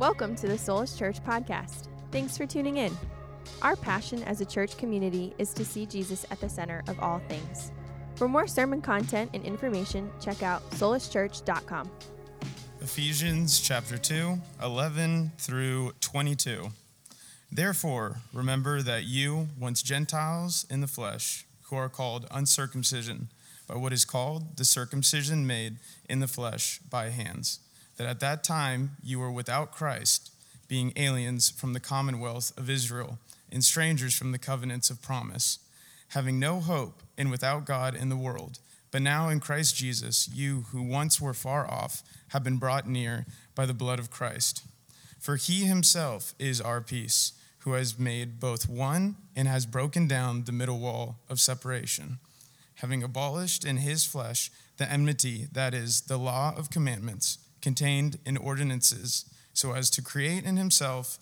Welcome to the Solus Church podcast. Thanks for tuning in. Our passion as a church community is to see Jesus at the center of all things. For more sermon content and information, check out soluschurch.com. Ephesians chapter 2, 11 through 22. Therefore, remember that you, once Gentiles in the flesh, who are called uncircumcision, by what is called the circumcision made in the flesh by hands, that at that time you were without Christ, being aliens from the commonwealth of Israel and strangers from the covenants of promise, having no hope and without God in the world. But now in Christ Jesus, you who once were far off have been brought near by the blood of Christ. For he himself is our peace, who has made both one and has broken down the middle wall of separation, having abolished in his flesh the enmity, that is, the law of commandments contained in ordinances, so as to create in himself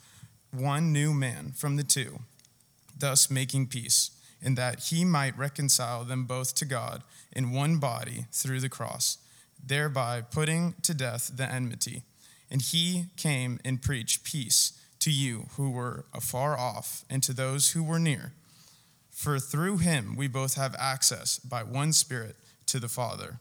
one new man from the two, thus making peace, in that he might reconcile them both to God in one body through the cross, thereby putting to death the enmity. And he came and preached peace to you who were afar off and to those who were near. For through him we both have access by one Spirit to the Father.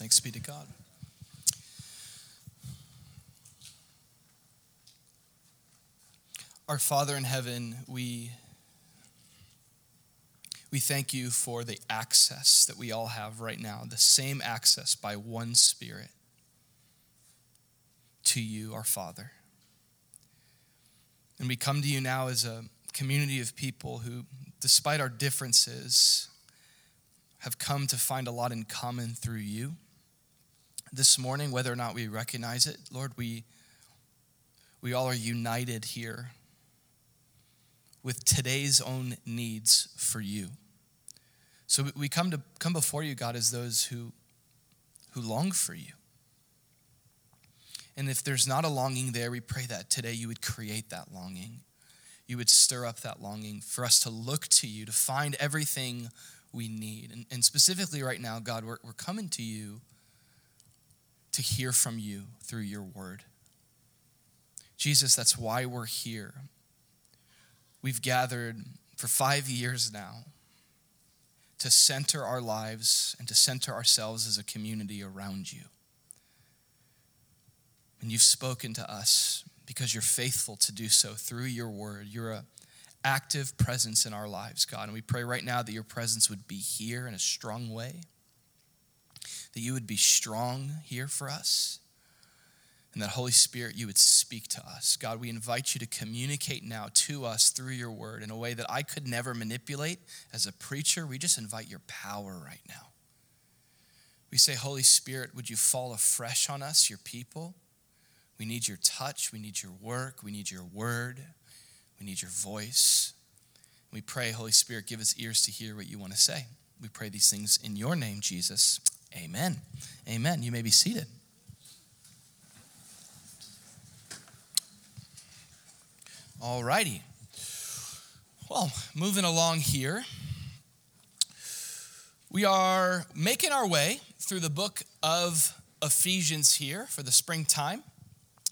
Thanks be to God. Our Father in heaven, we, we thank you for the access that we all have right now, the same access by one Spirit to you, our Father. And we come to you now as a community of people who, despite our differences, have come to find a lot in common through you this morning, whether or not we recognize it. Lord, we, we all are united here with today's own needs for you. So we come to come before you, God, as those who, who long for you. And if there's not a longing there, we pray that today you would create that longing. You would stir up that longing for us to look to you, to find everything we need. And, and specifically right now, God, we're, we're coming to you to hear from you through your word. Jesus, that's why we're here. We've gathered for five years now to center our lives and to center ourselves as a community around you. And you've spoken to us because you're faithful to do so through your word. You're a active presence in our lives, God. And we pray right now that your presence would be here in a strong way that you would be strong here for us, and that Holy Spirit, you would speak to us. God, we invite you to communicate now to us through your word in a way that I could never manipulate as a preacher. We just invite your power right now. We say, Holy Spirit, would you fall afresh on us, your people? We need your touch. We need your work. We need your word. We need your voice. We pray, Holy Spirit, give us ears to hear what you want to say. We pray these things in your name, Jesus. Amen. Amen. You may be seated. All righty. Well, moving along here, we are making our way through the book of Ephesians here for the springtime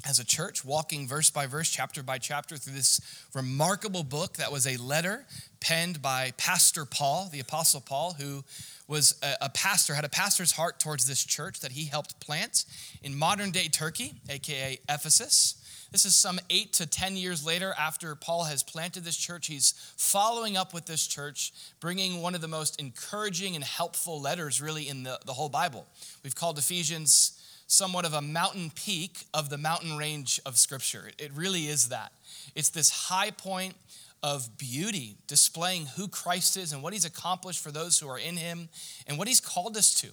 as a church, walking verse by verse, chapter by chapter through this remarkable book that was a letter penned by Pastor Paul, the Apostle Paul, who was a, a, pastor, had a pastor's heart towards this church that he helped plant in modern day Turkey, aka Ephesus. This is some eight to 10 years later after Paul has planted this church. He's following up with this church, bringing one of the most encouraging and helpful letters, really, in the, the whole Bible. We've called Ephesians somewhat of a mountain peak of the mountain range of Scripture. It really is that. It's this high point of beauty, displaying who Christ is and what he's accomplished for those who are in him and what he's called us to.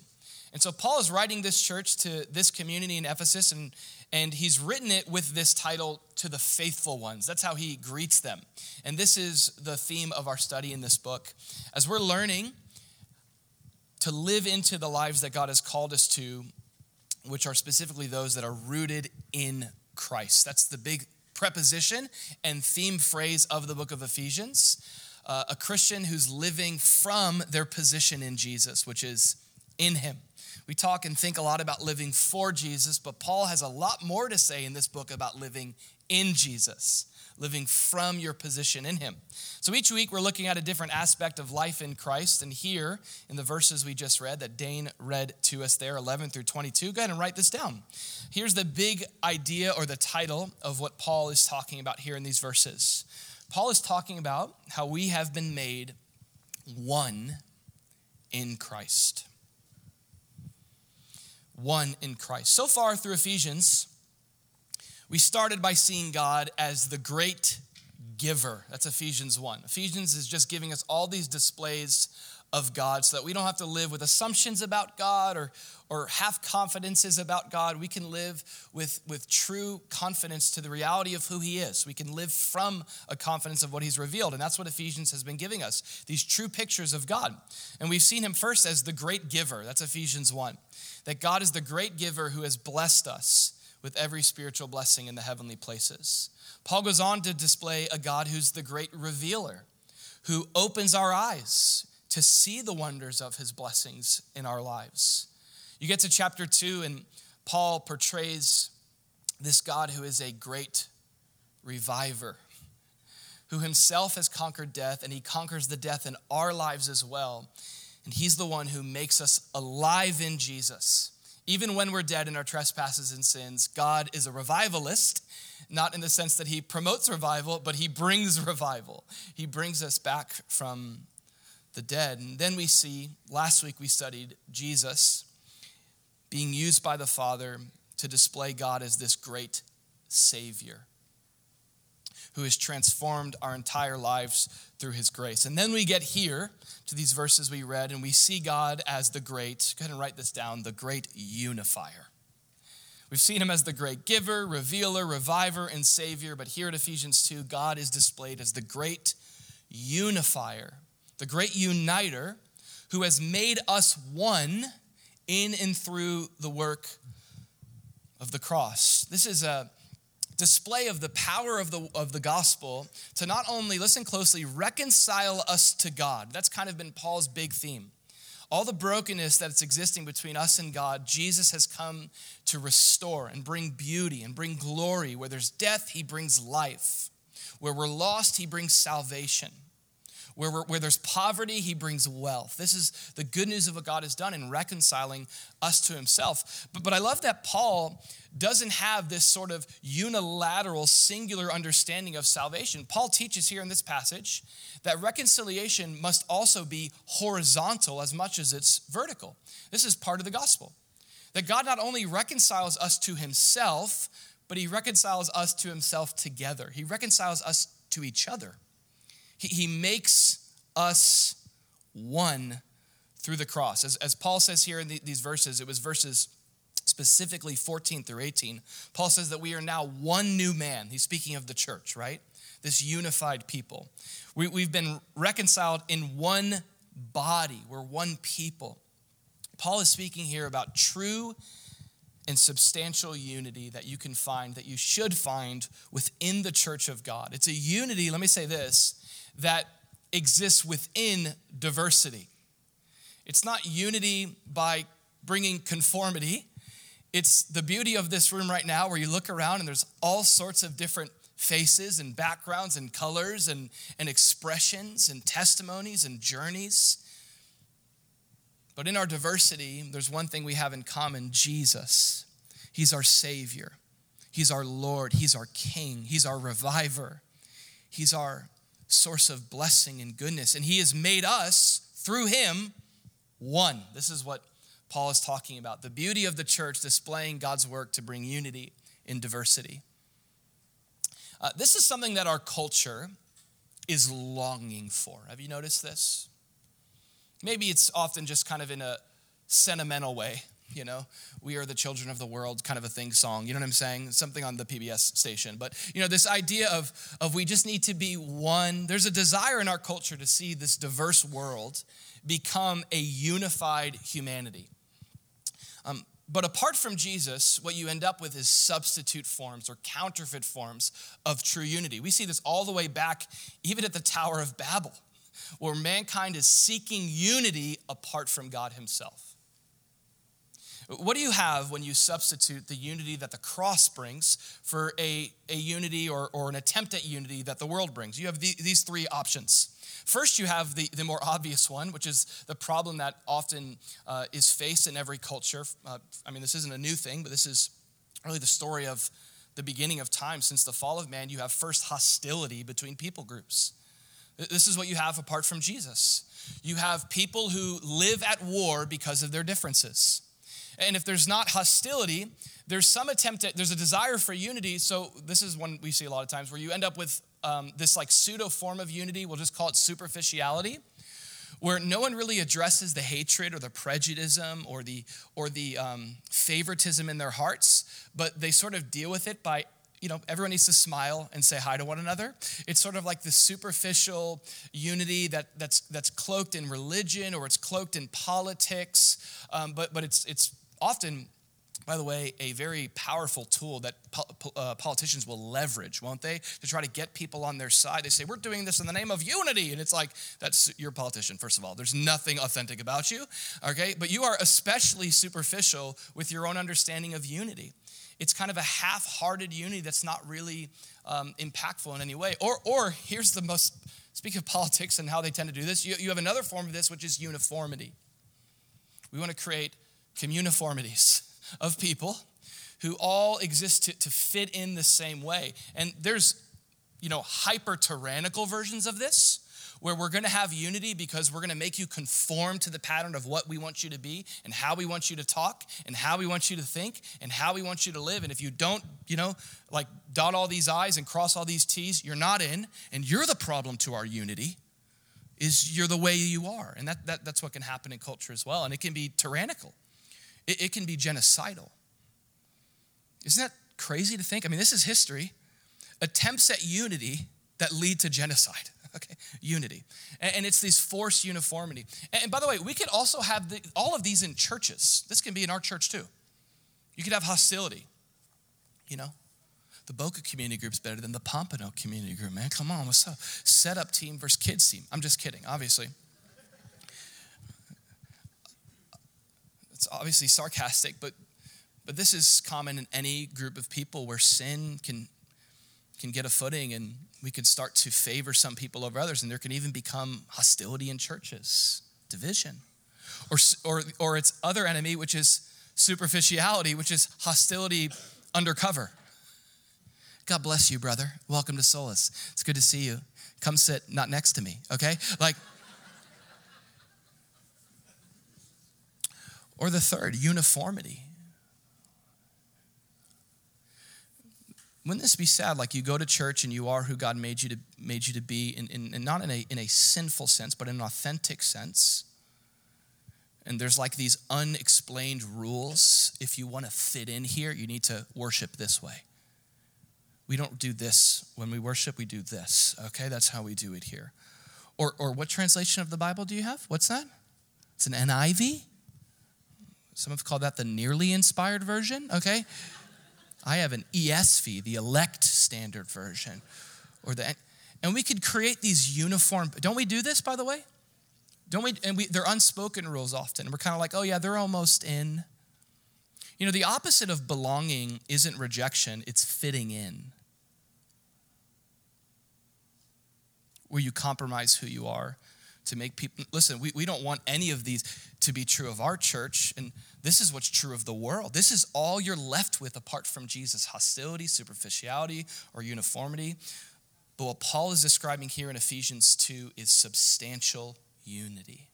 And so Paul is writing this church to this community in Ephesus, and, and he's written it with this title, To the Faithful Ones. That's how he greets them. And this is the theme of our study in this book. As we're learning to live into the lives that God has called us to, which are specifically those that are rooted in Christ. That's the big preposition and theme phrase of the book of Ephesians. Uh, a Christian who's living from their position in Jesus, which is in Him. We talk and think a lot about living for Jesus, but Paul has a lot more to say in this book about living in Jesus, living from your position in Him. So each week we're looking at a different aspect of life in Christ. And here in the verses we just read that Dane read to us there, 11 through 22, go ahead and write this down. Here's the big idea or the title of what Paul is talking about here in these verses. Paul is talking about how we have been made one in Christ one in Christ. So far through Ephesians, we started by seeing God as the great giver. That's Ephesians 1. Ephesians is just giving us all these displays of God so that we don't have to live with assumptions about God or, or half confidences about God. We can live with, with true confidence to the reality of who He is. We can live from a confidence of what He's revealed. And that's what Ephesians has been giving us these true pictures of God. And we've seen Him first as the great giver. That's Ephesians 1 that God is the great giver who has blessed us with every spiritual blessing in the heavenly places. Paul goes on to display a God who's the great revealer, who opens our eyes to see the wonders of his blessings in our lives. You get to chapter two, and Paul portrays this God who is a great reviver, who himself has conquered death, and he conquers the death in our lives as well. And He's the one who makes us alive in Jesus. Even when we're dead in our trespasses and sins, God is a revivalist, not in the sense that He promotes revival, but He brings revival. He brings us back from the dead. And then we see, last week we studied Jesus being used by the Father to display God as this great Savior who has transformed our entire lives through his grace. And then we get here to these verses we read, and we see God as the great, go ahead and write this down, the great unifier. We've seen him as the great giver, revealer, reviver, and savior, but here at Ephesians 2, God is displayed as the great unifier, the great uniter who has made us one in and through the work of the cross. This is a display of the power of the, of the gospel to not only, listen closely, reconcile us to God. That's kind of been Paul's big theme. All the brokenness that's existing between us and God, Jesus has come to restore and bring beauty and bring glory. Where there's death, he brings life. Where we're lost, he brings salvation. Where, where there's poverty, he brings wealth. This is the good news of what God has done in reconciling us to himself. But, but I love that Paul doesn't have this sort of unilateral, singular understanding of salvation. Paul teaches here in this passage that reconciliation must also be horizontal as much as it's vertical. This is part of the gospel. That God not only reconciles us to himself, but he reconciles us to himself together. He reconciles us to each other. He, he makes us one through the cross. As, as Paul says here in the, these verses, it was verses specifically 14 through 18. Paul says that we are now one new man. He's speaking of the church, right? This unified people. We, we've been reconciled in one body, we're one people. Paul is speaking here about true and substantial unity that you can find, that you should find within the church of God. It's a unity, let me say this, that exists within diversity. It's not unity by bringing conformity. It's the beauty of this room right now where you look around and there's all sorts of different faces and backgrounds and colors and, and expressions and testimonies and journeys. But in our diversity, there's one thing we have in common Jesus. He's our Savior, He's our Lord, He's our King, He's our reviver, He's our source of blessing and goodness. And He has made us, through Him, one. This is what Paul is talking about the beauty of the church displaying God's work to bring unity in diversity. Uh, this is something that our culture is longing for. Have you noticed this? Maybe it's often just kind of in a sentimental way. You know, we are the children of the world, kind of a thing song. You know what I'm saying? Something on the PBS station. But, you know, this idea of, of we just need to be one. There's a desire in our culture to see this diverse world become a unified humanity. Um, but apart from Jesus, what you end up with is substitute forms or counterfeit forms of true unity. We see this all the way back, even at the Tower of Babel, where mankind is seeking unity apart from God Himself. What do you have when you substitute the unity that the cross brings for a, a unity or, or an attempt at unity that the world brings? You have the, these three options. First, you have the, the more obvious one, which is the problem that often uh, is faced in every culture. Uh, I mean, this isn't a new thing, but this is really the story of the beginning of time. Since the fall of man, you have first hostility between people groups. This is what you have apart from Jesus. You have people who live at war because of their differences. And if there's not hostility, there's some attempt at, there's a desire for unity. So this is one we see a lot of times where you end up with um, this like pseudo form of unity. We'll just call it superficiality, where no one really addresses the hatred or the prejudice or the or the um, favoritism in their hearts, but they sort of deal with it by you know, everyone needs to smile and say hi to one another. It's sort of like the superficial unity that, that's, that's cloaked in religion or it's cloaked in politics, um, but, but it's, it's often by the way, a very powerful tool that po- uh, politicians will leverage, won't they? To try to get people on their side. They say, We're doing this in the name of unity. And it's like, That's your politician, first of all. There's nothing authentic about you, okay? But you are especially superficial with your own understanding of unity. It's kind of a half hearted unity that's not really um, impactful in any way. Or, or here's the most, speak of politics and how they tend to do this, you, you have another form of this, which is uniformity. We want to create communiformities of people who all exist to, to fit in the same way. And there's, you know, hyper tyrannical versions of this where we're going to have unity because we're going to make you conform to the pattern of what we want you to be and how we want you to talk and how we want you to think and how we want you to live. And if you don't, you know, like dot all these I's and cross all these T's, you're not in. And you're the problem to our unity is you're the way you are. And that, that, that's what can happen in culture as well. And it can be tyrannical. It, it can be genocidal. Isn't that crazy to think? I mean, this is history. Attempts at unity that lead to genocide. Okay, unity. And, and it's this forced uniformity. And, and, by the way, we could also have the, all of these in churches. This can be in our church too. You could have hostility. You know, the Boca community group is better than the Pompano community group, man. Come on, what's up? Set up team versus kids team. I'm just kidding, obviously. It's obviously sarcastic, but but this is common in any group of people where sin can can get a footing and we could start to favor some people over others and there can even become hostility in churches, division. Or or or its other enemy which is superficiality, which is hostility undercover. God bless you, brother. Welcome to Solus. It's good to see you. Come sit not next to me, okay? Like Or the third, uniformity. Wouldn't this be sad? Like you go to church and you are who God made you to, made you to be, in, in, and not in a, in a sinful sense, but in an authentic sense. And there's like these unexplained rules. If you want to fit in here, you need to worship this way. We don't do this when we worship, we do this. Okay, that's how we do it here. Or, or what translation of the Bible do you have? What's that? It's an NIV? Some have called that the nearly inspired version, okay? I have an ESV, the elect standard version. Or the and we could create these uniform don't we do this by the way? Don't we and we they're unspoken rules often. We're kind of like, "Oh yeah, they're almost in." You know, the opposite of belonging isn't rejection, it's fitting in. Where you compromise who you are to make people listen we, we don't want any of these to be true of our church and this is what's true of the world this is all you're left with apart from jesus hostility superficiality or uniformity but what paul is describing here in ephesians 2 is substantial unity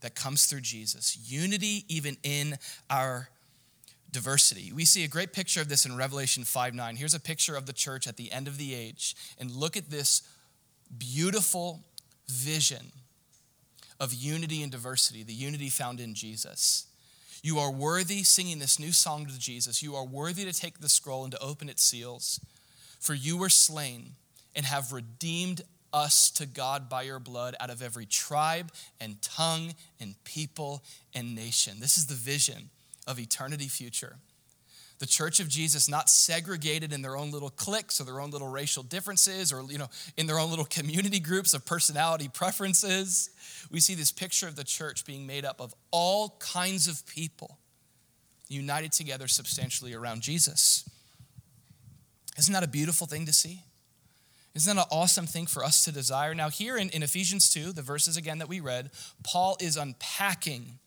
that comes through jesus unity even in our diversity. We see a great picture of this in Revelation 5 9. Here's a picture of the church at the end of the age. And look at this beautiful vision of unity and diversity, the unity found in Jesus. You are worthy singing this new song to Jesus. You are worthy to take the scroll and to open its seals. For you were slain and have redeemed us to God by your blood out of every tribe and tongue and people and nation. This is the vision of eternity future. The church of Jesus not segregated in their own little cliques or their own little racial differences or you know in their own little community groups of personality preferences. We see this picture of the church being made up of all kinds of people united together substantially around Jesus. Isn't that a beautiful thing to see? Isn't that an awesome thing for us to desire? Now, here in, in Ephesians 2, the verses again that we read, Paul is unpacking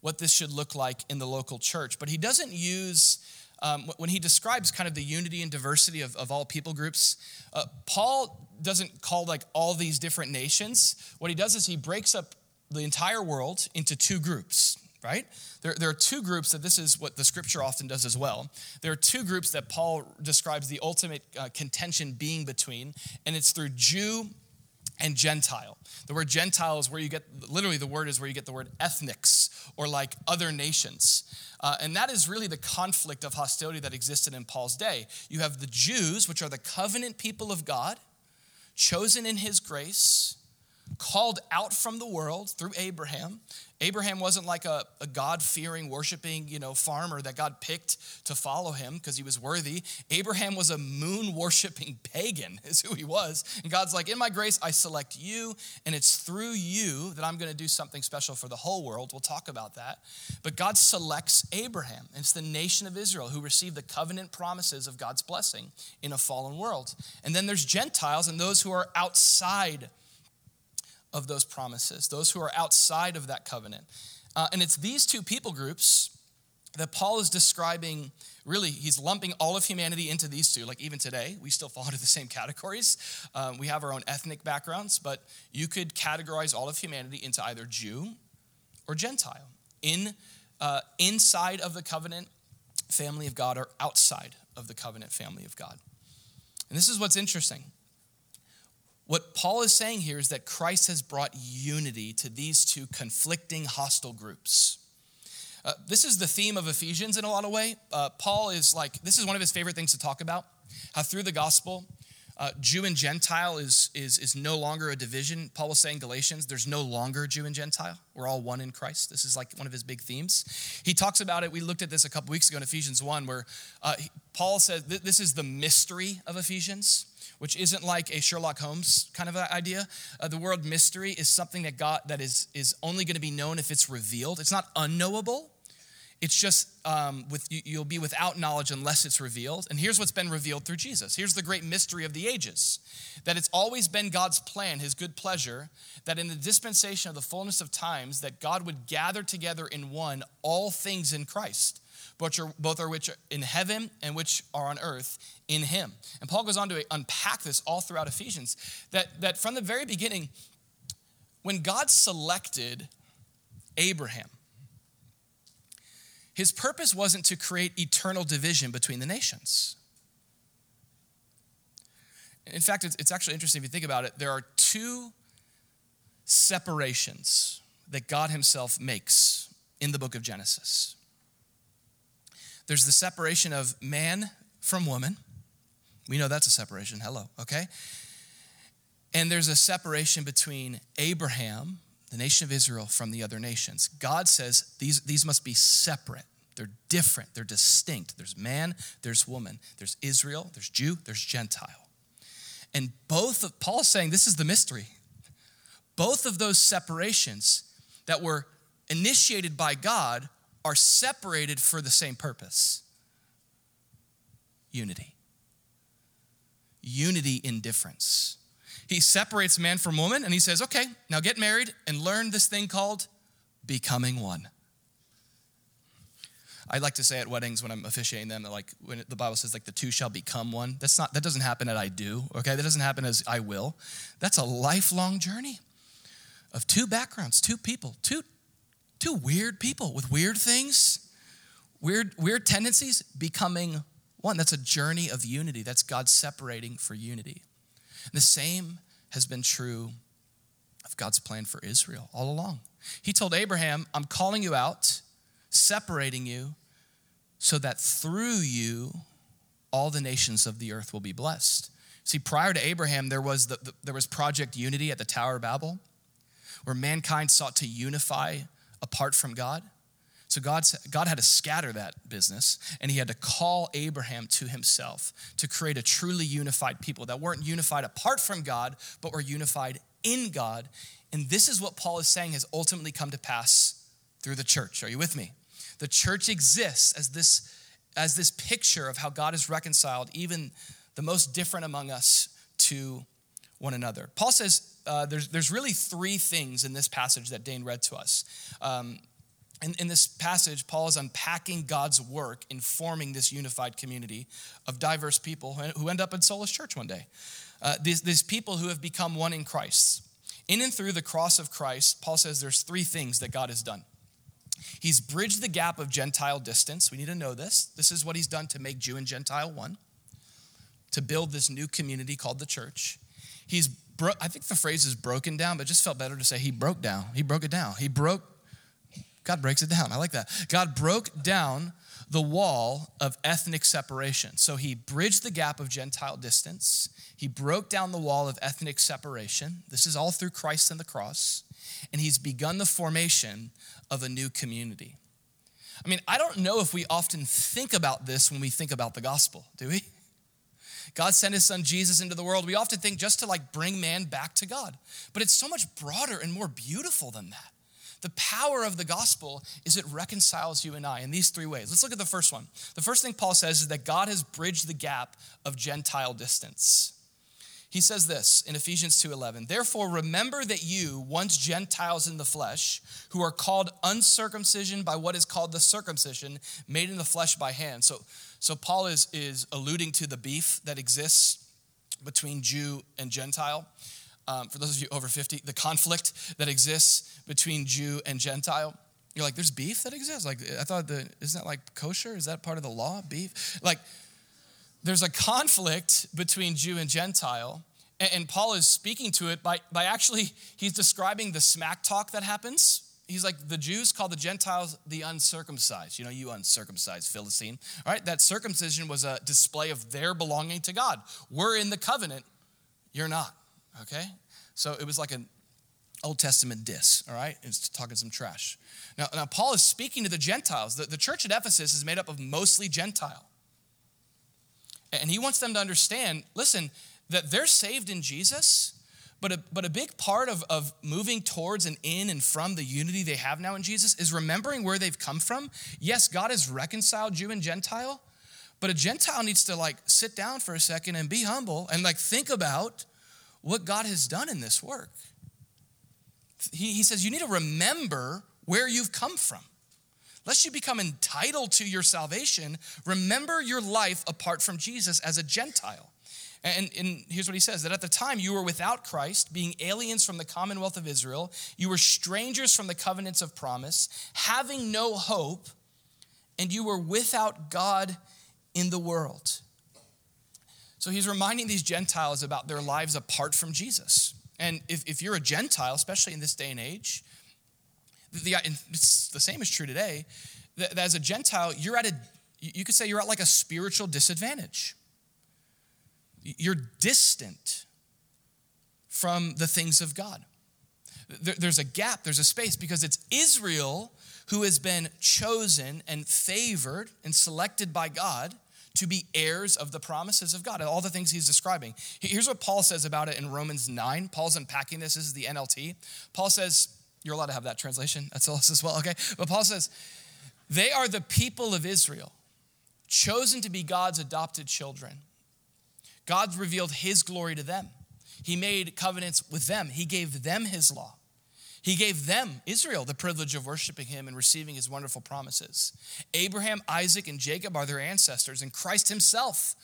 what this should look like in the local church, but he doesn't use um, when he describes kind of the unity and diversity of, of all people groups, uh, Paul doesn't call like all these different nations. What he does is he breaks up the entire world into two groups, right? There, there are two groups that this is what the scripture often does as well. There are two groups that Paul describes the ultimate uh, contention being between, and it's through Jew and Gentile. The word Gentile is where you get, literally, the word is where you get the word ethnics or like other nations. Uh, and that is really the conflict of hostility that existed in Paul's day. You have the Jews, which are the covenant people of God, chosen in his grace, called out from the world through Abraham. Abraham wasn't like a, a God fearing, worshiping, you know, farmer that God picked to follow him because he was worthy. Abraham was a moon worshiping pagan, is who he was. And God's like, in my grace, I select you, and it's through you that I'm going to do something special for the whole world. We'll talk about that. But God selects Abraham. It's the nation of Israel who received the covenant promises of God's blessing in a fallen world. And then there's Gentiles and those who are outside of those promises, those who are outside of that covenant. Uh, and it's these two people groups that Paul is describing. Really, he's lumping all of humanity into these two. Like even today, we still fall into the same categories. Um, we have our own ethnic backgrounds, but you could categorize all of humanity into either Jew or Gentile, in uh, inside of the covenant family of God or outside of the covenant family of God. And this is what's interesting. What Paul is saying here is that Christ has brought unity to these two conflicting, hostile groups. Uh, this is the theme of Ephesians in a lot of way. Uh, Paul is like, this is one of his favorite things to talk about. How through the gospel, uh, Jew and Gentile is, is, is no longer a division. Paul was saying Galatians, there's no longer Jew and Gentile. We're all one in Christ. This is like one of his big themes. He talks about it. We looked at this a couple weeks ago in Ephesians 1, where uh, Paul says this is the mystery of Ephesians which isn't like a Sherlock Holmes kind of idea. Uh, the word mystery is something that God that is is only going to be known if it's revealed. It's not unknowable. It's just um, with you'll be without knowledge unless it's revealed. And here's what's been revealed through Jesus. Here's the great mystery of the ages: that it's always been God's plan, His good pleasure, that in the dispensation of the fullness of times, that God would gather together in one all things in Christ both are, both are which are in heaven and which are on earth in him. And Paul goes on to unpack this all throughout Ephesians that, that from the very beginning, when God selected Abraham, his purpose wasn't to create eternal division between the nations. In fact, it's, it's actually interesting if you think about it. There are two separations that God Himself makes in the book of Genesis. There's the separation of man from woman. We know that's a separation. Hello, okay? And there's a separation between Abraham, the nation of Israel, from the other nations. God says these, these must be separate. They're different, they're distinct. There's man, there's woman, there's Israel, there's Jew, there's Gentile. And both of Paul saying this is the mystery. Both of those separations that were initiated by God are separated for the same purpose unity. Unity in difference. He separates man from woman and he says, okay, now get married and learn this thing called becoming one. I like to say at weddings when I'm officiating them like when the Bible says like the two shall become one. That's not that doesn't happen at I do. Okay, that doesn't happen as I will. That's a lifelong journey of two backgrounds, two people, two two weird people with weird things, weird, weird tendencies becoming one. That's a journey of unity. That's God separating for unity. And the same has been true of God's plan for Israel all along. He told Abraham, I'm calling you out, separating you, so that through you, all the nations of the earth will be blessed. See, prior to Abraham, there was, the, the, there was Project Unity at the Tower of Babel, where mankind sought to unify apart from God. So God, God had to scatter that business, and he had to call Abraham to himself to create a truly unified people that weren't unified apart from God, but were unified in God. And this is what Paul is saying has ultimately come to pass through the church. Are you with me? The church exists as this, as this picture of how God has reconciled even the most different among us to one another. Paul says uh, there's, there's really three things in this passage that Dane read to us. Um, in, in this passage, Paul is unpacking God's work in forming this unified community of diverse people who end up in Solus Church one day. Uh, these, these people who have become one in Christ. In and through the cross of Christ, Paul says there's three things that God has done. He's bridged the gap of Gentile distance. We need to know this. This is what he's done to make Jew and Gentile one, to build this new community called the church. He's, bro- I think the phrase is broken down, but just felt better to say he broke down. He broke it down. He broke God breaks it down. I like that. God broke down the wall of ethnic separation. So he bridged the gap of Gentile distance. He broke down the wall of ethnic separation. This is all through Christ and the cross. And he's begun the formation of a new community. I mean, I don't know if we often think about this when we think about the gospel, do we? God sent his son Jesus into the world. We often think just to like bring man back to God. But it's so much broader and more beautiful than that. The power of the gospel is it reconciles you and I in these three ways. Let's look at the first one. The first thing Paul says is that God has bridged the gap of Gentile distance. He says this in Ephesians 2:11, "Therefore remember that you, once Gentiles in the flesh, who are called uncircumcision by what is called the circumcision made in the flesh by hand." So so Paul is is alluding to the beef that exists between Jew and Gentile um, for those of you over 50, the conflict that exists between Jew and Gentile. You're like, there's beef that exists? Like, I thought the, isn't that like kosher? Is that part of the law, beef? Like, there's a conflict between Jew and Gentile. And, and Paul is speaking to it by, by actually, he's describing the smack talk that happens he's like the jews call the gentiles the uncircumcised you know you uncircumcised philistine all right that circumcision was a display of their belonging to god we're in the covenant you're not okay? So it was like an Old Testament diss, all right? It's talking some trash. Now, now Paul is speaking to the Gentiles. The, the church at Ephesus is made up of mostly Gentile. And he wants them to understand listen, that they're saved in Jesus, but a, but a big part of, of moving towards and in and from the unity they have now in Jesus is remembering where they've come from. Yes, God has reconciled Jew and Gentile, but a Gentile needs to like sit down for a second and be humble and like think about what God has done in this work. He, he says, You need to remember where you've come from. Lest you become entitled to your salvation, remember your life apart from Jesus as a Gentile. And, and, here's what he says that at the time you were without Christ, being aliens from the commonwealth of Israel, you were strangers from the covenants of promise, having no hope, and you were without God in the world. So he's reminding these Gentiles about their lives apart from Jesus. And if, if you're a Gentile, especially in this day and age, the, it's the same is true today, that as a Gentile, you're at a, you could say you're at like a spiritual disadvantage. You're distant from the things of God. There's a gap, there's a space because it's Israel who has been chosen and favored and selected by God to be heirs of the promises of God, all the things he's describing. Here's what Paul says about it in Romans 9. Paul's unpacking this. This is the NLT. Paul says, You're allowed to have that translation. That's us as well, okay? But Paul says, They are the people of Israel, chosen to be God's adopted children. God revealed his glory to them. He made covenants with them, he gave them his law. He gave them, Israel, the privilege of worshiping him and receiving his wonderful promises. Abraham, Isaac, and Jacob are their ancestors, and Christ himself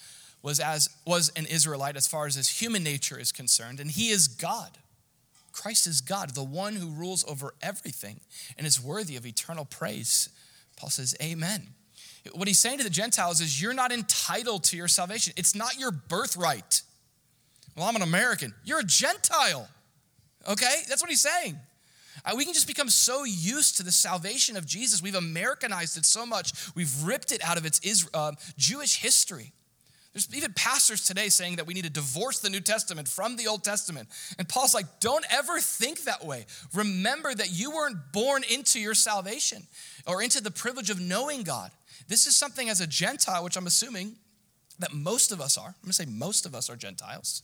was, as, was an Israelite as far as his human nature is concerned, and he is God. Christ is God, the one who rules over everything and is worthy of eternal praise. Paul says, Amen. What he's saying to the Gentiles is, You're not entitled to your salvation, it's not your birthright. Well, I'm an American. You're a Gentile. Okay? That's what he's saying. Uh, we can just become so used to the salvation of Jesus. We've Americanized it so much, we've ripped it out of its Israel, uh, Jewish history. There's even pastors today saying that we need to divorce the New Testament from the Old Testament. And Paul's like, don't ever think that way. Remember that you weren't born into your salvation or into the privilege of knowing God. This is something as a Gentile, which I'm assuming that most of us are. I'm gonna say most of us are Gentiles.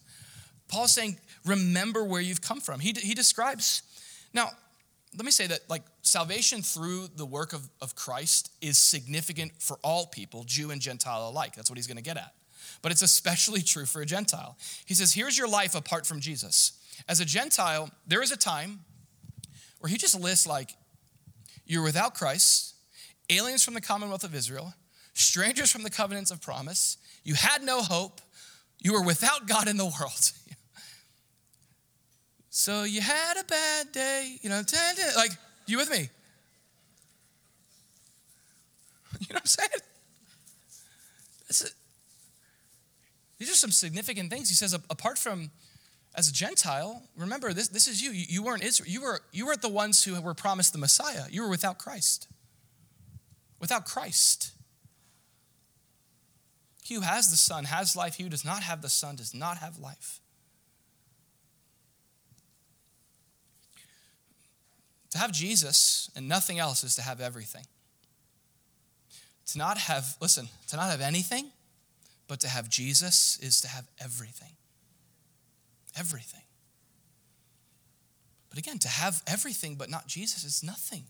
Paul's saying, remember where you've come from. He, he describes, now, let me say that like salvation through the work of, of Christ is significant for all people, Jew and Gentile alike. That's what he's gonna get at but it's especially true for a Gentile. He says, Here's your life apart from Jesus. As a Gentile, there is a time where he just lists like, you're without Christ, aliens from the commonwealth of Israel, strangers from the covenants of promise, you had no hope, you were without God in the world. so you had a bad day, you know, like, you with me? You know what I'm saying? That's these are some significant things. He says, apart from as a Gentile, remember this, this is you. You weren't Israel. You, were, you weren't the ones who were promised the Messiah. You were without Christ. Without Christ. He who has the Son has life. He who does not have the Son does not have life. To have Jesus and nothing else is to have everything. To not have, listen, to not have anything but to have Jesus is to have everything. Everything. But again, to have everything but not Jesus is nothing.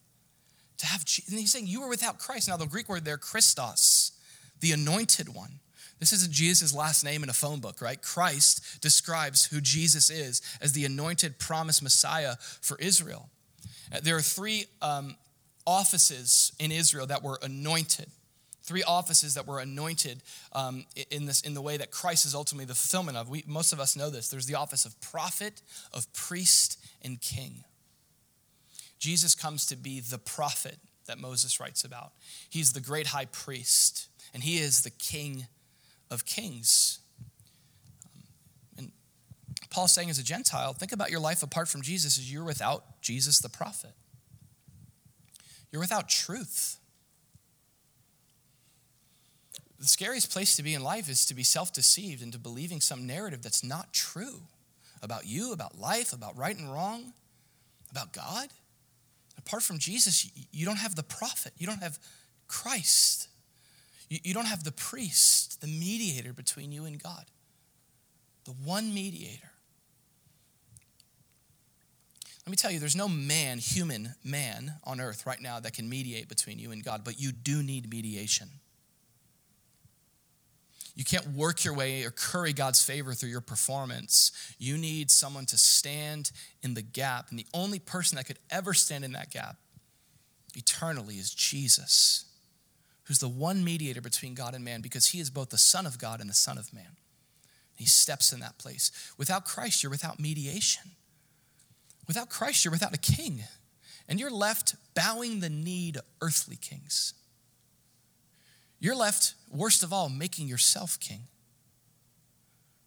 To have, and he's saying you were without Christ. Now, the Greek word there, Christos, the anointed one. This isn't Jesus' last name in a phone book, right? Christ describes who Jesus is as the anointed promised Messiah for Israel. Uh, there are three um, offices in Israel that were anointed three offices that were anointed um, in, this, in the way that Christ is ultimately the fulfillment of. We, most of us know this. There's the office of prophet, of priest, and king. Jesus comes to be the prophet that Moses writes about. He's the great high priest, and he is the king of kings. Um, and Paul's saying, as a Gentile, think about your life apart from Jesus as you're without Jesus the prophet. You're without truth. The scariest place to be in life is to be self deceived into believing some narrative that's not true about you, about life, about right and wrong, about God. Apart from Jesus, you don't have the prophet, you don't have Christ, you don't have the priest, the mediator between you and God, the one mediator. Let me tell you, there's no man, human man on earth right now that can mediate between you and God, but you do need mediation. You can't work your way or curry God's favor through your performance. You need someone to stand in the gap. And the only person that could ever stand in that gap eternally is Jesus, who's the one mediator between God and man because he is both the Son of God and the Son of man. He steps in that place. Without Christ, you're without mediation. Without Christ, you're without a king. And you're left bowing the knee to earthly kings. You're left, worst of all, making yourself king,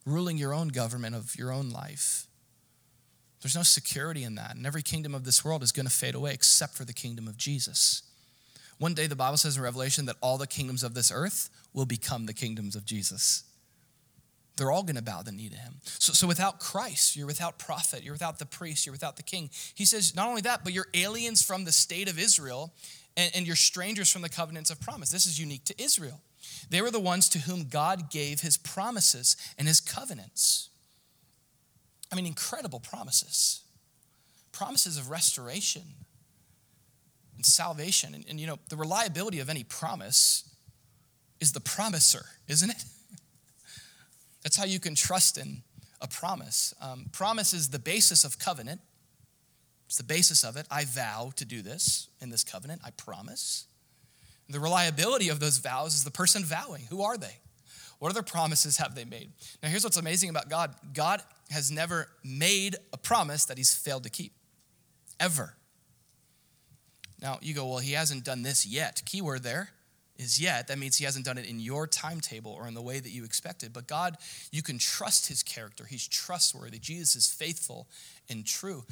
ruling your own government of your own life. There's no security in that. And every kingdom of this world is going to fade away except for the kingdom of Jesus. One day, the Bible says in Revelation that all the kingdoms of this earth will become the kingdoms of Jesus. They're all going to bow the knee to him. So, so without Christ, you're without prophet, you're without the priest, you're without the king. He says, not only that, but you're aliens from the state of Israel and, and you're strangers from the covenants of promise. This is unique to Israel. They were the ones to whom God gave his promises and his covenants. I mean, incredible promises. Promises of restoration and salvation. And, and, you know, the reliability of any promise is the promiser, isn't it? That's how you can trust in a promise. Um, promise is the basis of covenant. It's the basis of it. I vow to do this in this covenant. I promise. The reliability of those vows is the person vowing. Who are they? What other promises have they made? Now, here's what's amazing about God God has never made a promise that he's failed to keep, ever. Now, you go, well, he hasn't done this yet. Keyword there is yet. That means he hasn't done it in your timetable or in the way that you expected. But God, you can trust his character. He's trustworthy. Jesus is faithful and true.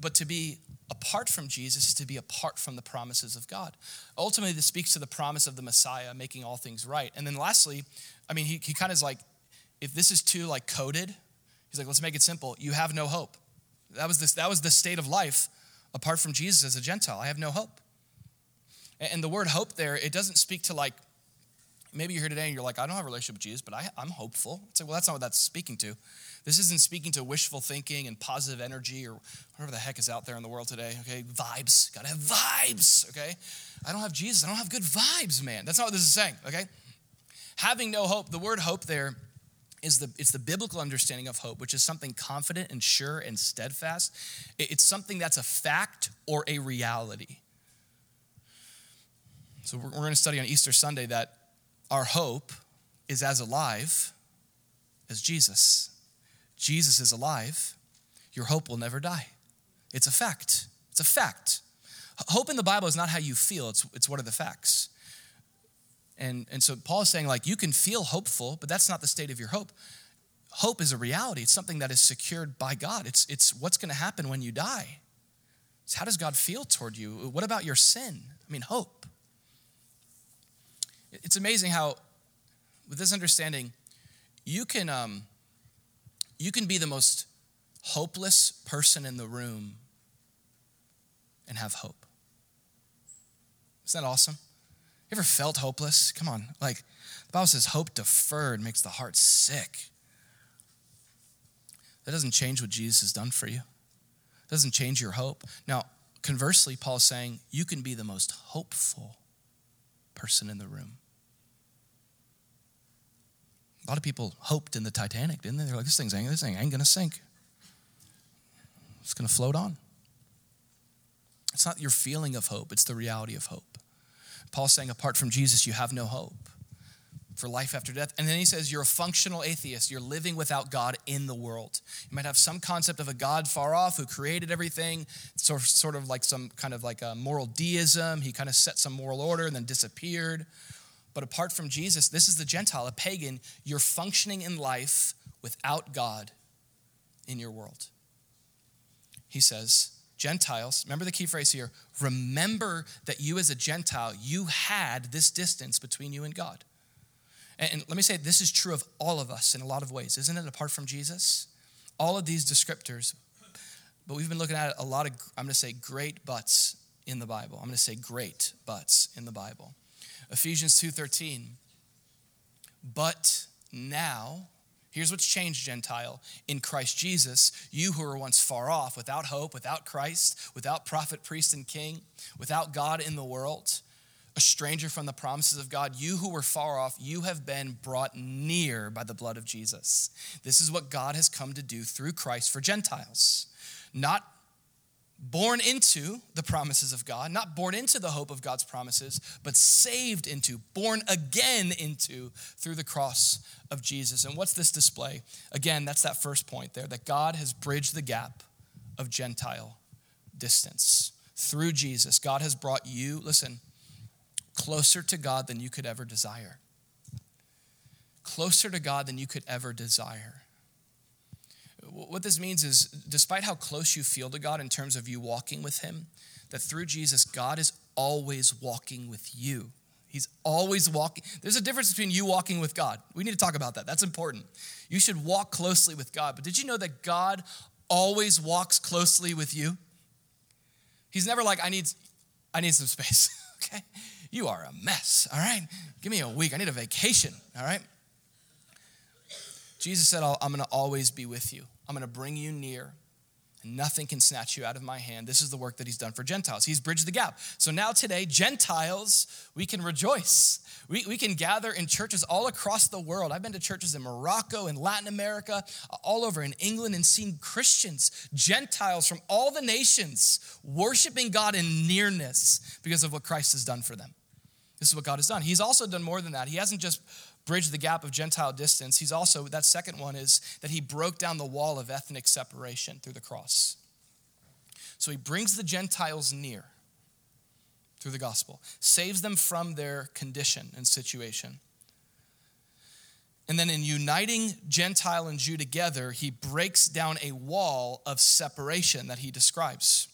But to be apart from Jesus is to be apart from the promises of God. Ultimately, this speaks to the promise of the Messiah making all things right. And then lastly, I mean, he, he kind of is like, if this is too like coded, he's like, let's make it simple. You have no hope. That was this, that was the state of life apart from Jesus as a Gentile. I have no hope. And the word hope there, it doesn't speak to like, maybe you're here today and you're like, I don't have a relationship with Jesus, but I, am hopeful. It's like, well, that's not what that's speaking to. This isn't speaking to wishful thinking and positive energy or whatever the heck is out there in the world today, okay? Vibes. Gotta have vibes, okay? I don't have Jesus. I don't have good vibes, man. That's not what this is saying, okay? Having no hope, the word hope there is the it's the biblical understanding of hope, which is something confident and sure and steadfast. It's something that's a fact or a reality. So we're, we're going to study on Easter Sunday that our hope is as alive as Jesus. Jesus is alive. Your hope will never die. It's a fact. It's a fact. Hope in the Bible is not how you feel, it's, it's what are the facts. And, and so Paul is saying, like, you can feel hopeful, but that's not the state of your hope. Hope is a reality. It's something that is secured by God. It's, it's what's going to happen when you die. It's how does God feel toward you? What about your sin? I mean, hope. It's amazing how, with this understanding, you can, um, you can be the most hopeless person in the room and have hope. Isn't that awesome? You ever felt hopeless? Come on. Like, the Bible says hope deferred makes the heart sick. That doesn't change what Jesus has done for you. It doesn't change your hope. Now, conversely, Paul's saying you can be the most hopeful person in the room. A lot of people hoped in the Titanic, didn't they? They're like, this thing's this thing ain't gonna sink. It's gonna float on. It's not your feeling of hope, it's the reality of hope. Paul's saying, apart from Jesus, you have no hope for life after death. And then he says, You're a functional atheist. You're living without God in the world. You might have some concept of a God far off who created everything, sort of, sort of like some kind of like a moral deism. He kind of set some moral order and then disappeared. But apart from Jesus, this is the Gentile, a pagan. You're functioning in life without God in your world. He says, Gentiles, remember the key phrase here remember that you as a Gentile, you had this distance between you and God. And, and let me say, this is true of all of us in a lot of ways, isn't it? Apart from Jesus, all of these descriptors, but we've been looking at a lot of, I'm going to say, great buts in the Bible. I'm going to say great buts in the Bible. Ephesians 2:13. But now, here's what's changed, Gentile. In Christ Jesus, you who were once far off, without hope, without Christ, without prophet, priest, and king, without God in the world, a stranger from the promises of God, you who were far off, you have been brought near by the blood of Jesus. This is what God has come to do through Christ for Gentiles. Not born into the promises of God, not born into the hope of God's promises, but saved into, born again into through the cross of Jesus. And what's this display? Again, that's that first point there that God has bridged the gap of Gentile distance. Through Jesus, God has brought you, listen, closer to God than you could ever desire. Closer to God than you could ever desire. What this means is, despite how close you feel to God in terms of you walking with Him, that through Jesus, God is always walking with you. He's always walking. There's a difference between you walking with God. We need to talk about that. That's important. You should walk closely with God. But did you know that God always walks closely with you? He's never like, I need, I need some space. okay? You are a mess. All right? Give me a week. I need a vacation. All right? Jesus said, I'm going to always be with you. I'm going to bring you near, and nothing can snatch you out of my hand. This is the work that he's done for Gentiles. He's bridged the gap. So now, today, Gentiles, we can rejoice. We, we can gather in churches all across the world. I've been to churches in Morocco, in Latin America, all over in England, and seen Christians, Gentiles from all the nations, worshiping God in nearness because of what Christ has done for them. This is what God has done. He's also done more than that. He hasn't just bridge the gap of Gentile distance, he's also, that second one is that he broke down the wall of ethnic separation through the cross. So he brings the Gentiles near through the gospel, saves them from their condition and situation. And then in uniting Gentile and Jew together, he breaks down a wall of separation that he describes.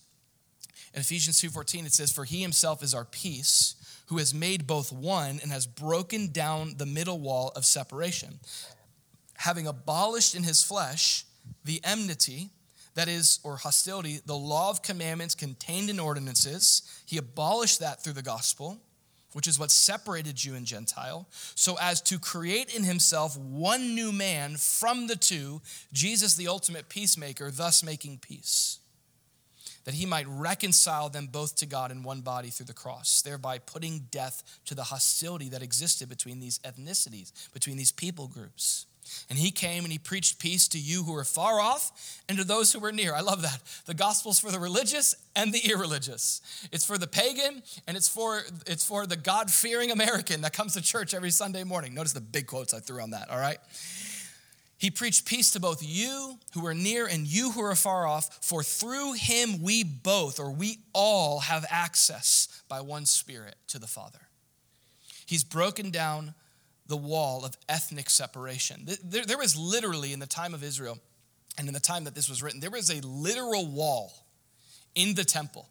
In Ephesians 2:14 it says for he himself is our peace who has made both one and has broken down the middle wall of separation. Having abolished in his flesh the enmity that is or hostility the law of commandments contained in ordinances he abolished that through the gospel which is what separated Jew and Gentile, so as to create in himself one new man from the two, Jesus, the ultimate peacemaker, thus making peace that he might reconcile them both to God in one body through the cross, thereby putting death to the hostility that existed between these ethnicities, between these people groups. And he came and he preached peace to you who are far off and to those who were near. I love that. The gospel's for the religious and the irreligious. It's for the pagan and it's for it's for the God-fearing American that comes to church every Sunday morning. Notice the big quotes I threw on that, all right? He preached peace to both you who are near and you who are far off, for through him we both, or we all, have access by one Spirit to the Father. He's broken down the wall of ethnic separation. There, was literally, in the time of Israel, and in the time that this was written, there was a literal wall in the temple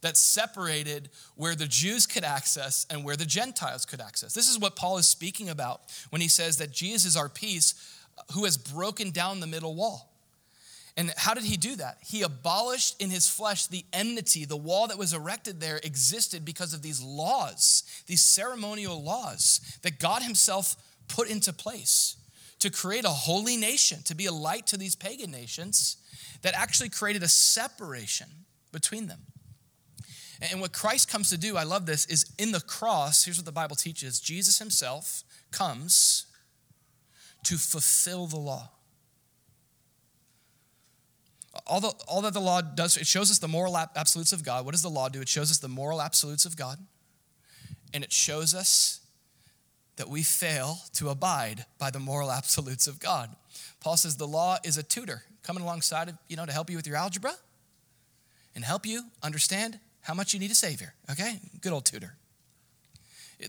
that separated where the Jews could access and where the Gentiles could access. This is what Paul is speaking about when he says that Jesus is our peace who has broken down the middle wall. And how did he do that? He abolished in his flesh the enmity. The wall that was erected there existed because of these laws, these ceremonial laws that God himself put into place to create a holy nation, to be a light to these pagan nations that actually created a separation between them. And what Christ comes to do, I love this, is in the cross, here's what the Bible teaches Jesus himself comes to fulfill the law. All, the, all that the law does, it shows us the moral absolutes of God. What does the law do? It shows us the moral absolutes of God, and it shows us that we fail to abide by the moral absolutes of God. Paul says the law is a tutor coming alongside of, you know, to help you with your algebra and help you understand how much you need a savior. Okay? Good old tutor.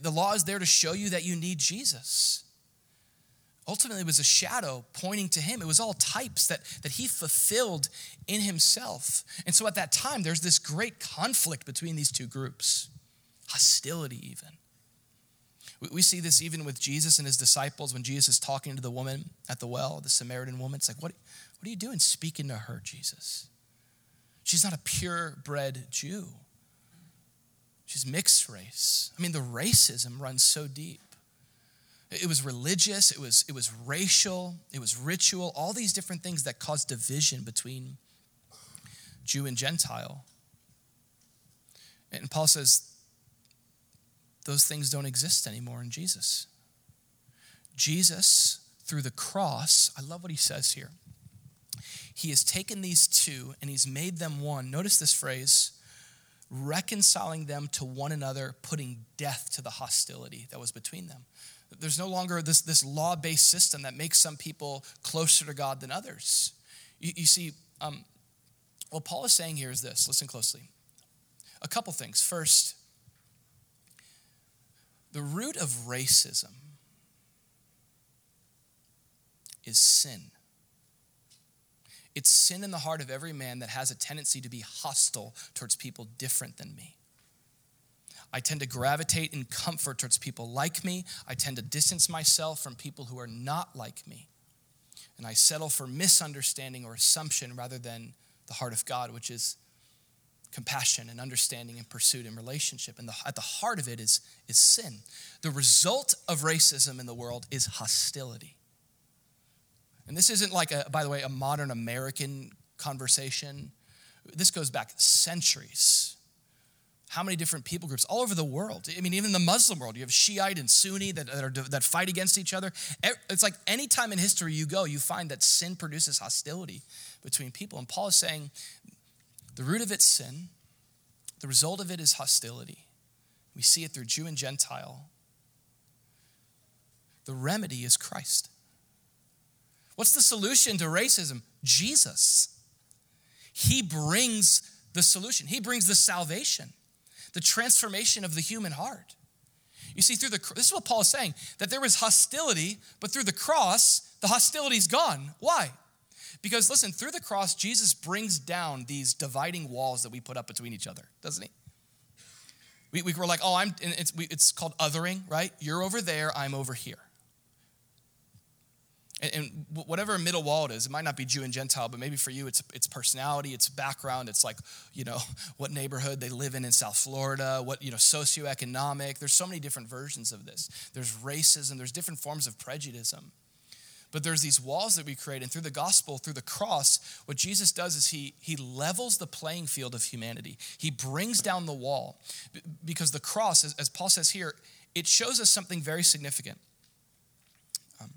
The law is there to show you that you need Jesus ultimately it was a shadow pointing to him. It was all types that, that he fulfilled in himself. And so at that time, there's this great conflict between these two groups, hostility, even. We, we see this even with Jesus and his disciples when Jesus is talking to the woman at the well, the Samaritan woman. It's like, what, what are you doing speaking to her, Jesus? She's not a purebred Jew. She's mixed race. I mean, the racism runs so deep. It was religious, it was, it was racial, it was ritual, all these different things that caused division between Jew and Gentile. And Paul says those things don't exist anymore in Jesus. Jesus, through the cross, I love what he says here. He has taken these two and he's made them one. Notice this phrase reconciling them to one another, putting death to the hostility that was between them. There's no longer this, this law based system that makes some people closer to God than others. You, you see, um, what Paul is saying here is this listen closely. A couple things. First, the root of racism is sin. It's sin in the heart of every man that has a tendency to be hostile towards people different than me. I tend to gravitate in comfort towards people like me. I tend to distance myself from people who are not like me. And I settle for misunderstanding or assumption rather than the heart of God, which is compassion and understanding and pursuit and relationship. And the, at the heart of it is, is sin. The result of racism in the world is hostility. And this isn't like, a, by the way, a modern American conversation. This goes back centuries how many different people groups all over the world. I mean, even the Muslim world, you have Shiite and Sunni that, that, are, that fight against each other. It's like any time in history you go, you find that sin produces hostility between people. And Paul is saying the root of it's sin, the result of it is hostility. We see it through Jew and Gentile. The remedy is Christ. What's the solution to racism? Jesus. He brings the solution, He brings the salvation. The transformation of the human heart. You see, through the this is what Paul is saying that there was hostility, but through the cross, the hostility's gone. Why? Because listen, through the cross, Jesus brings down these dividing walls that we put up between each other, doesn't he? We, we were like, oh, I'm, it's, we, it's called othering, right? You're over there, I'm over here. And, and, whatever middle wall it is, it might not be Jew and Gentile, but maybe for you, it's, it's personality, it's background, it's like, you know, what neighborhood they live in in South Florida, what, you know, socioeconomic. There's so many different versions of this. There's racism, there's different forms of prejudice. But there's these walls that we create, and through the gospel, through the cross, what Jesus does is he, he levels the playing field of humanity. He brings down the wall. Because the cross, as, as Paul says here, it shows us something very significant. Um,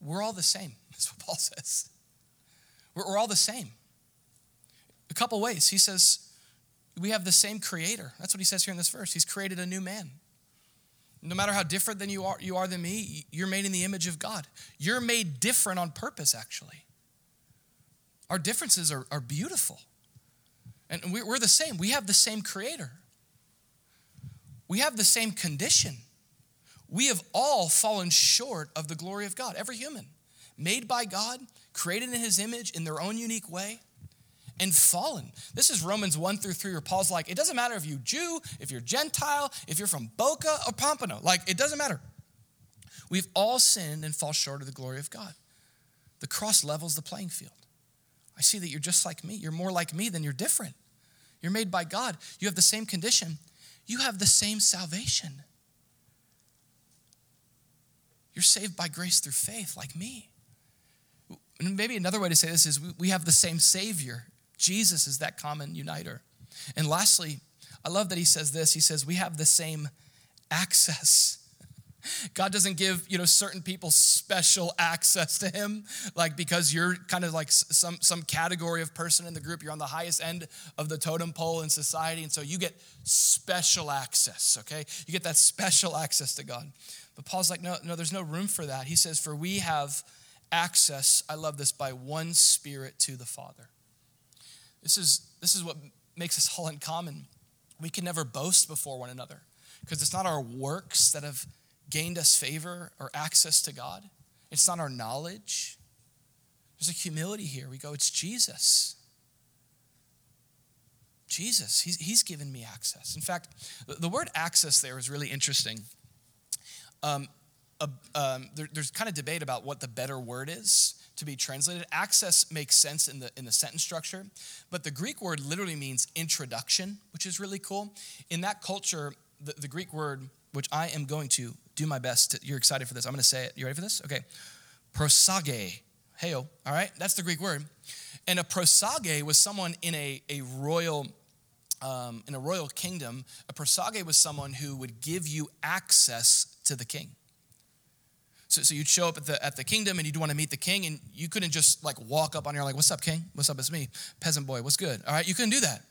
we're all the same, that's what Paul says. We're, we're all the same. A couple ways. He says, we have the same creator. That's what he says here in this verse. He's created a new man. No matter how different than you are, you are than me, you're made in the image of God. You're made different on purpose, actually. Our differences are, are beautiful. And we're the same. We have the same creator. We have the same condition. We have all fallen short of the glory of God, every human. Made by God, created in his image in their own unique way and fallen. This is Romans 1 through 3, where Paul's like, it doesn't matter if you're Jew, if you're Gentile, if you're from Boca or Pompano. Like, it doesn't matter. We've all sinned and fall short of the glory of God. The cross levels the playing field. I see that you're just like me. You're more like me than you're different. You're made by God. You have the same condition. You have the same salvation. You're saved by grace through faith, like me. And maybe another way to say this is we have the same Savior. Jesus is that common uniter. And lastly, I love that he says this. He says, We have the same access. God doesn't give, you know, certain people special access to him, like because you're kind of like some, some category of person in the group. You're on the highest end of the totem pole in society, and so you get special access, okay? You get that special access to God. But Paul's like, no, no, there's no room for that. He says, for we have access, I love this, by one spirit to the Father. This is, this is what makes us all in common. We can never boast before one another because it's not our works that have gained us favor or access to God. It's not our knowledge. There's a humility here. We go, it's Jesus. Jesus, he's, he's given me access. In fact, the word access there is really interesting. Um, um, there, there's kind of debate about what the better word is to be translated. Access makes sense in the, in the sentence structure, but the Greek word literally means introduction, which is really cool. In that culture, the, the Greek word, which I am going to do my best, to, you're excited for this, I'm going to say it. You ready for this? Okay. Prosage. Heyo. All right, that's the Greek word. And a prosage was someone in a, a royal um, in a royal kingdom, a prosage was someone who would give you access to the king. So, so you'd show up at the, at the kingdom and you'd want to meet the king, and you couldn't just like walk up on your like, What's up, king? What's up? It's me, peasant boy. What's good? All right, you couldn't do that.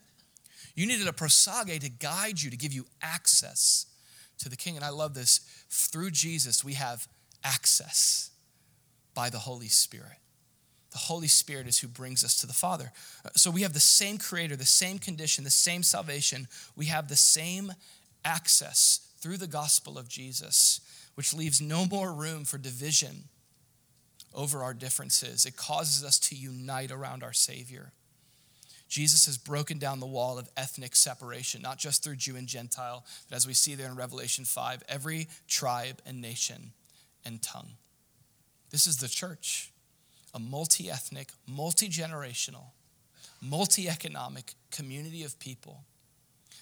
You needed a prosage to guide you, to give you access to the king. And I love this. Through Jesus, we have access by the Holy Spirit. The Holy Spirit is who brings us to the Father. So we have the same creator, the same condition, the same salvation. We have the same access through the gospel of Jesus which leaves no more room for division over our differences. It causes us to unite around our Savior. Jesus has broken down the wall of ethnic separation, not just through Jew and Gentile, but as we see there in Revelation 5, every tribe and nation and tongue. This is the church, a multi ethnic, multi generational, multi economic community of people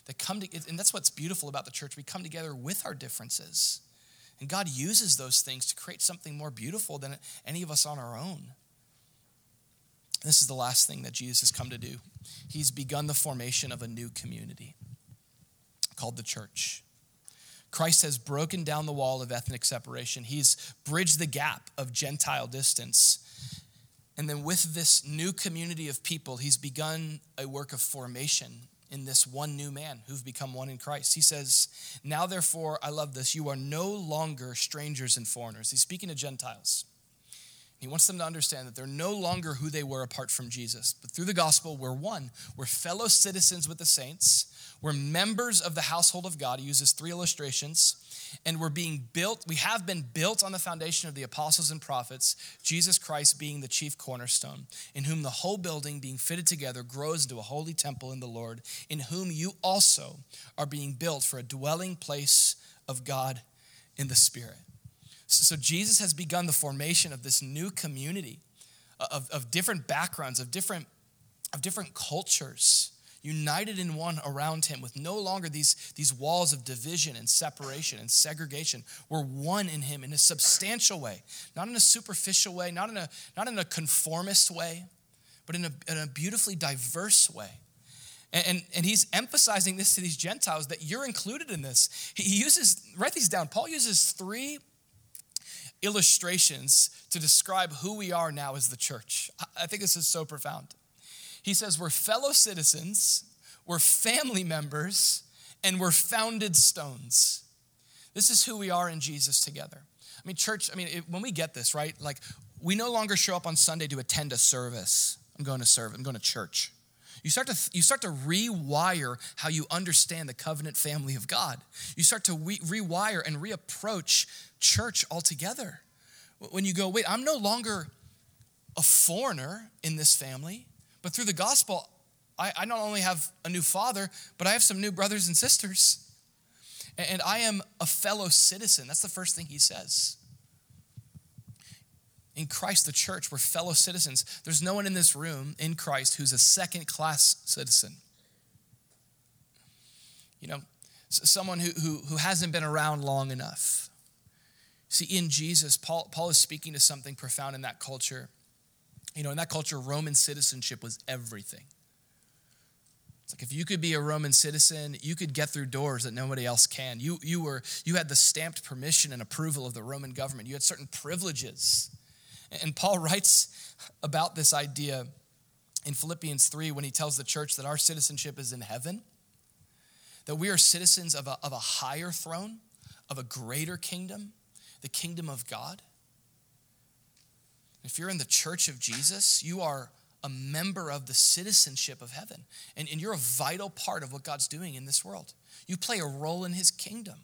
that come to, and that's what's beautiful about the church. We come together with our differences and God uses those things to create something more beautiful than any of us on our own. This is the last thing that Jesus has come to do. He's begun the formation of a new community called the church. Christ has broken down the wall of ethnic separation. He's bridged the gap of Gentile distance. And then, with this new community of people, he's begun a work of formation in this one new man who've become one in Christ. He says, Now therefore, I love this, you are no longer strangers and foreigners. He's speaking to Gentiles. He wants them to understand that they're no longer who they were apart from Jesus. But through the gospel, we're one. We're fellow citizens with the saints. We're members of the household of God. He uses three illustrations. And we're being built, we have been built on the foundation of the apostles and prophets, Jesus Christ being the chief cornerstone, in whom the whole building being fitted together grows into a holy temple in the Lord, in whom you also are being built for a dwelling place of God in the Spirit. So, Jesus has begun the formation of this new community uh, of, of different backgrounds, of different, of different cultures, united in one around him with no longer these, these walls of division and separation and segregation. We're one in him in a substantial way, not in a superficial way, not in a, not in a conformist way, but in a, in a beautifully diverse way. And, and, he's emphasizing this to these Gentiles that you're included in this. He uses, write these down. Paul uses three illustrations to describe who we are now as the church. I think this is so profound. He says, We're fellow citizens, we're family members, and we're founded stones. This is who we are in Jesus together. I mean, church, I mean, it, when we get this, right? Like, we no longer show up on Sunday to attend a service. I'm going to serve, I'm going to church. You start to, you start to rewire how you understand the covenant family of God. You start to re- rewire and reapproach church altogether. When you go, wait, I'm no longer a foreigner in this family, but through the gospel, I, I not only have a new father, but I have some new brothers and sisters. And, and I am a fellow citizen. That's the first thing he says. In Christ, the church, we're fellow citizens. There's no one in this room in Christ who's a second class citizen. You know, someone who, who, who hasn't been around long enough. See, in Jesus, Paul, Paul is speaking to something profound in that culture. You know, in that culture, Roman citizenship was everything. It's like if you could be a Roman citizen, you could get through doors that nobody else can. You, you, were, you had the stamped permission and approval of the Roman government. You had certain privileges. And Paul writes about this idea in Philippians 3 when he tells the church that our citizenship is in heaven, that we are citizens of a, of a higher throne, of a greater kingdom, the kingdom of God. If you're in the church of Jesus, you are a member of the citizenship of heaven, and, and you're a vital part of what God's doing in this world. You play a role in his kingdom.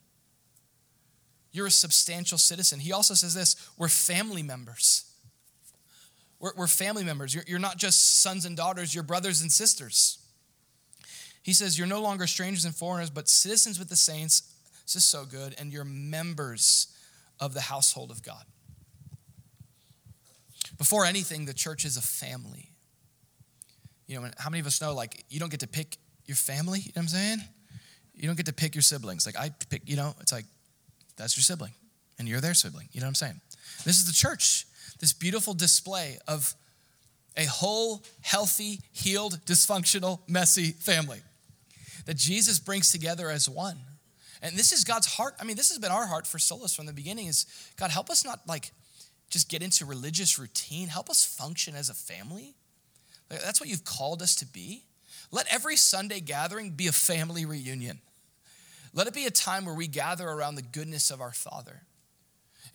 You're a substantial citizen. He also says this we're family members. We're, we're family members. You're, you're not just sons and daughters, you're brothers and sisters. He says, You're no longer strangers and foreigners, but citizens with the saints. This is so good. And you're members of the household of God. Before anything, the church is a family. You know, how many of us know, like, you don't get to pick your family? You know what I'm saying? You don't get to pick your siblings. Like, I pick, you know, it's like, that's your sibling, and you're their sibling. You know what I'm saying? This is the church this beautiful display of a whole, healthy, healed, dysfunctional, messy family that Jesus brings together as one. And this is God's heart. I mean, this has been our heart for Solus from the beginning is God, help us not like just get into religious routine. Help us function as a family. That's what you've called us to be. Let every Sunday gathering be a family reunion. Let it be a time where we gather around the goodness of our Father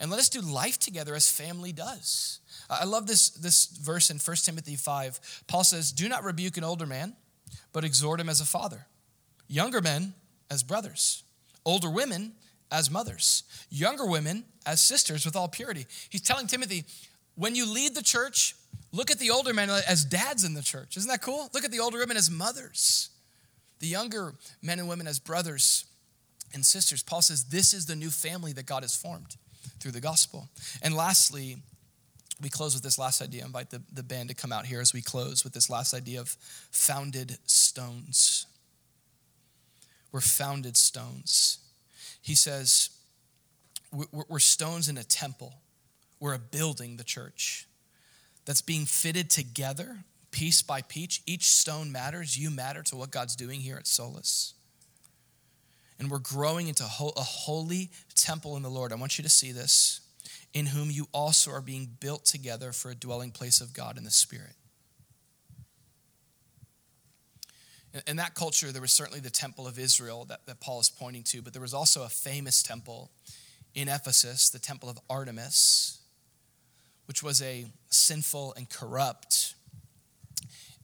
and let us do life together as family does. I love this, this verse in 1 Timothy 5. Paul says, Do not rebuke an older man, but exhort him as a father, younger men as brothers, older women as mothers, younger women as sisters with all purity. He's telling Timothy, when you lead the church, look at the older men as dads in the church. Isn't that cool? Look at the older women as mothers, the younger men and women as brothers and sisters. Paul says, This is the new family that God has formed through the gospel. And lastly, we close with this last idea. I invite the, the band to come out here as we close with this last idea of founded stones. We're founded stones. He says, we're stones in a temple. We're a building, the church, that's being fitted together piece by piece. Each stone matters. You matter to what God's doing here at Solus and we're growing into a holy temple in the Lord. I want you to see this, in whom you also are being built together for a dwelling place of God in the Spirit. In that culture, there was certainly the temple of Israel that, that Paul is pointing to, but there was also a famous temple in Ephesus, the temple of Artemis, which was a sinful and corrupt,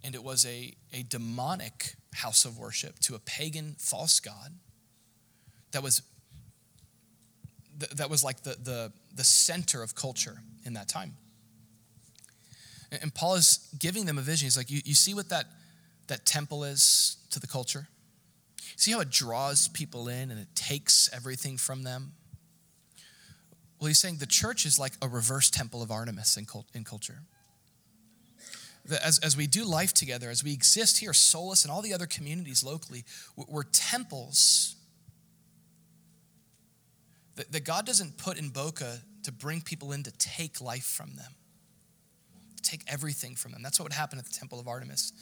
and it was a, a demonic house of worship to a pagan false god that was that was like the, the, the center of culture in that time. And Paul is giving them a vision. He's like, you, you see what that, that temple is to the culture? See how it draws people in and it takes everything from them? Well, he's saying the church is like a reverse temple of Artemis in, cult, in culture. As, as we do life together, as we exist here, Solus and all the other communities locally, we're temples that, that God doesn't put in Boca to bring people in to take life from them, to take everything from them. That's what would happen at the Temple of Artemis.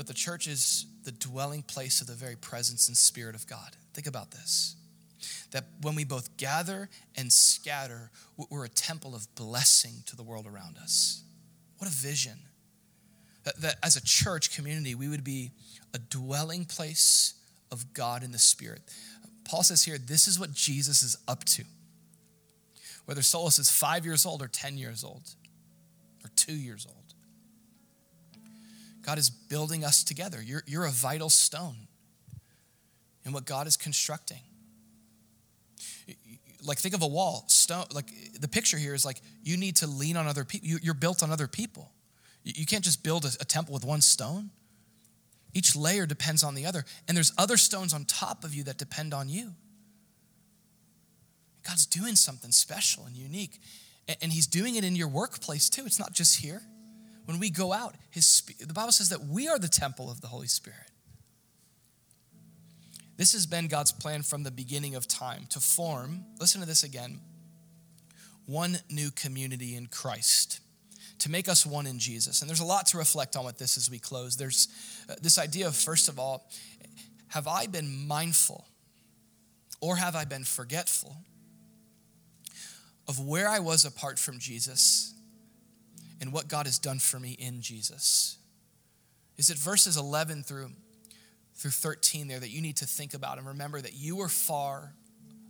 But the church is the dwelling place of the very presence and spirit of God. Think about this that when we both gather and scatter, we're a temple of blessing to the world around us. What a vision. That, that as a church community, we would be a dwelling place of God in the Spirit. Paul says here, this is what Jesus is up to. Whether Solus is five years old or 10 years old or two years old, God is building us together. You're, you're a vital stone in what God is constructing. Like think of a wall stone like the picture here is like you need to lean on other people you, are built on other people. You, can't just build a, a temple with one stone. Each layer depends on the other and there's other stones on top of you that depend on you. God's doing something special and unique and, and he's doing it in your workplace too. It's not just here when we go out his the bible says that we are the temple of the holy spirit this has been God's plan from the beginning of time to form, listen to this again, one new community in Christ, to make us one in Jesus. And there's a lot to reflect on with this as we close. There's uh, this idea of, first of all, have I been mindful or have I been forgetful of where I was apart from Jesus and what God has done for me in Jesus? Is it verses 11 through through 13 there that you need to think about and remember that you were far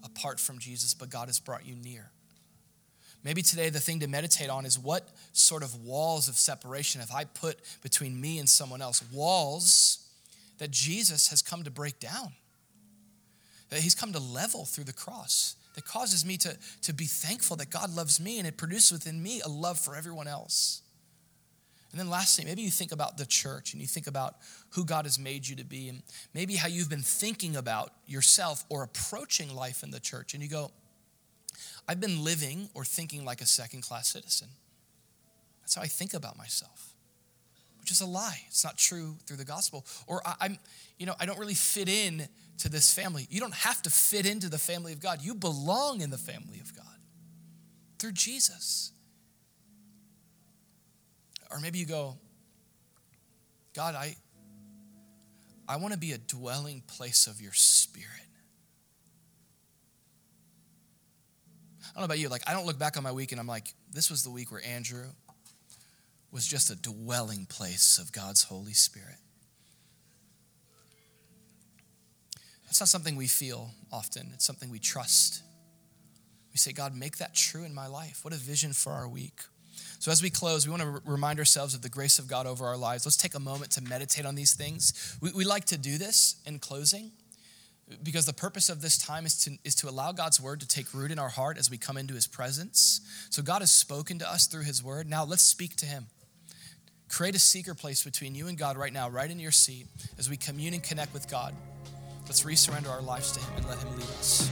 apart from Jesus, but God has brought you near. Maybe today the thing to meditate on is what sort of walls of separation have I put between me and someone else? Walls that Jesus has come to break down, that he's come to level through the cross, that causes me to, to be thankful that God loves me and it produces within me a love for everyone else. And then lastly, maybe you think about the church and you think about who God has made you to be, and maybe how you've been thinking about yourself or approaching life in the church. And you go, I've been living or thinking like a second class citizen. That's how I think about myself, which is a lie. It's not true through the gospel. Or I, am you know, I don't really fit in to this family. You don't have to fit into the family of God. You belong in the family of God through Jesus. Or maybe you go, God, I, I want to be a dwelling place of your spirit. I don't know about you, like, I don't look back on my week and I'm like, this was the week where Andrew was just a dwelling place of God's Holy Spirit. That's not something we feel often, it's something we trust. We say, God, make that true in my life. What a vision for our week. So, as we close, we want to remind ourselves of the grace of God over our lives. Let's take a moment to meditate on these things. We, we like to do this in closing because the purpose of this time is to, is to allow God's word to take root in our heart as we come into his presence. So, God has spoken to us through his word. Now, let's speak to him. Create a secret place between you and God right now, right in your seat, as we commune and connect with God. Let's resurrender our lives to him and let him lead us.